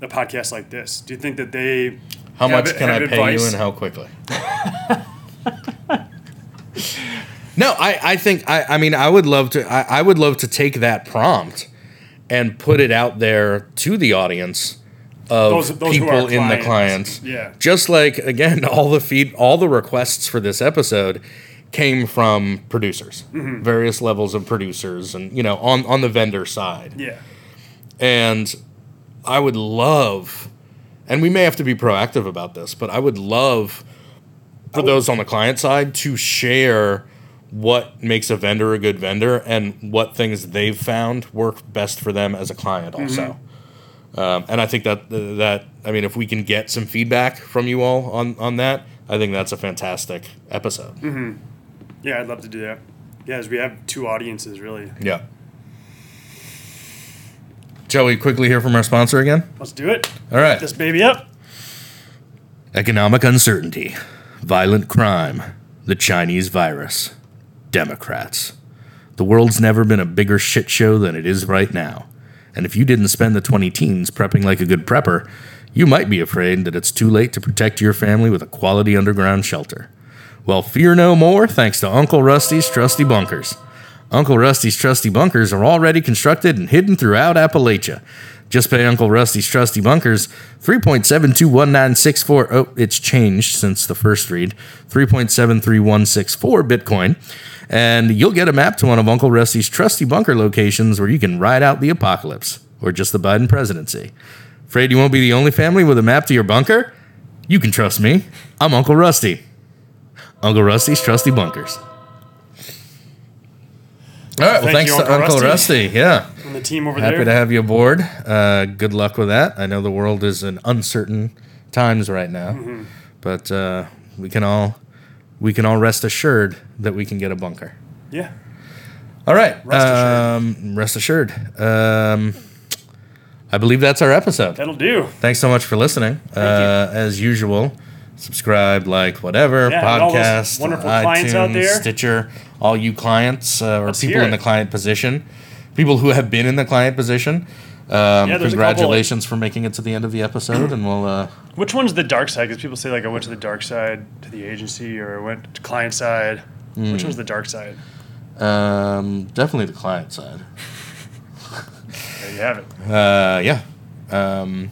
B: a podcast like this? Do you think that they
A: How much
B: it-
A: can I
B: have
A: pay you and how quickly? *laughs* no, I, I think I, I mean I would love to I, I would love to take that prompt and put it out there to the audience of
B: Those- those
A: people in the
B: clients.
A: clients.
B: Yeah.
A: Just like again, all the feed all the requests for this episode came from producers.
B: Mm-hmm.
A: Various levels of producers and you know, on, on the vendor side.
B: Yeah.
A: And I would love, and we may have to be proactive about this, but I would love for those on the client side to share what makes a vendor a good vendor and what things they've found work best for them as a client also. Um, and I think that that I mean, if we can get some feedback from you all on on that, I think that's a fantastic episode.
B: Yeah, I'd love to do that. Yeah, as we have two audiences, really.
A: Yeah. shall we quickly hear from our sponsor again.
B: Let's do it.
A: All right.
B: This baby up.
A: Economic uncertainty, violent crime, the Chinese virus, Democrats. The world's never been a bigger shit show than it is right now. And if you didn't spend the 20 teens prepping like a good prepper, you might be afraid that it's too late to protect your family with a quality underground shelter. Well, fear no more thanks to Uncle Rusty's Trusty Bunkers. Uncle Rusty's Trusty Bunkers are already constructed and hidden throughout Appalachia. Just pay Uncle Rusty's Trusty Bunkers 3.721964. Oh, it's changed since the first read. 3.73164 Bitcoin. And you'll get a map to one of Uncle Rusty's trusty bunker locations where you can ride out the apocalypse or just the Biden presidency. Afraid you won't be the only family with a map to your bunker? You can trust me. I'm Uncle Rusty. Uncle Rusty's Trusty Bunkers. All right. Well,
B: Thank
A: thanks
B: you,
A: to
B: Uncle
A: Uncle
B: Rusty.
A: Rusty. Yeah.
B: And the team over
A: Happy
B: there.
A: Happy to have you aboard. Uh, good luck with that. I know the world is in uncertain times right now,
B: Mm-hmm.
A: but uh, we can all we can all rest assured that we can get a bunker.
B: yeah.
A: All right.
B: Rest assured.
A: um, Rest assured. Um, I believe that's our episode.
B: That'll do.
A: Thanks so much for listening. Uh, as usual, subscribe, like, whatever,
B: Yeah, and all those
A: podcast,
B: wonderful
A: iTunes,
B: clients out there.
A: Stitcher, all you clients uh, or
B: Let's
A: people in the client position, people who have been in the client position. Um,
B: Yeah, a couple-
A: congratulations for making it to the end of the episode, and we'll. Uh,
B: Which one's the dark side? Because people say like I went to the dark side to the agency or I went to client side.
A: Hmm.
B: Which one's the dark side?
A: um, definitely the client side.
B: There you have it.
A: Uh, yeah. Um,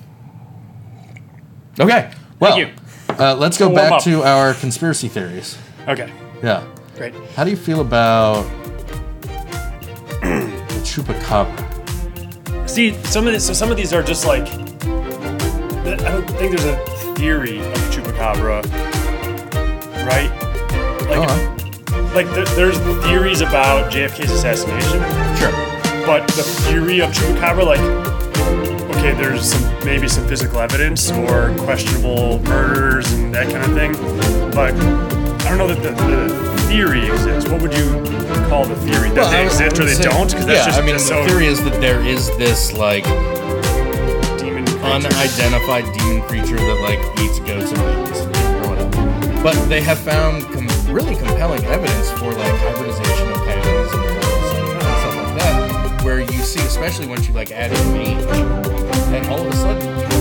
A: okay. Well,
B: you.
A: Uh, let's go back
B: up.
A: to our conspiracy theories.
B: Okay,
A: Yeah.
B: great.
A: How do you feel about *clears throat* the chupacabra?
B: See, some of this, so some of these are just like I don't think there's a theory of chupacabra, right? Like,
A: on.
B: like there, there's theories about JFK's assassination,
A: Sure.
B: but the theory of chupacabra, like, okay, there's some maybe some physical evidence or questionable murders and that kind of thing, but I don't know that the, the theory exists. What would you call the theory? That they exist or they don't? Because that's
A: yeah,
B: just
A: I mean,
B: that's
A: the
B: so
A: theory is that there is this like
B: demon creature.
A: unidentified demon creature that like eats goats and babies or whatever. But they have found com- really compelling evidence for like hybridization of coyotes and stuff like that, where you see, especially once you like add in age, and all of a sudden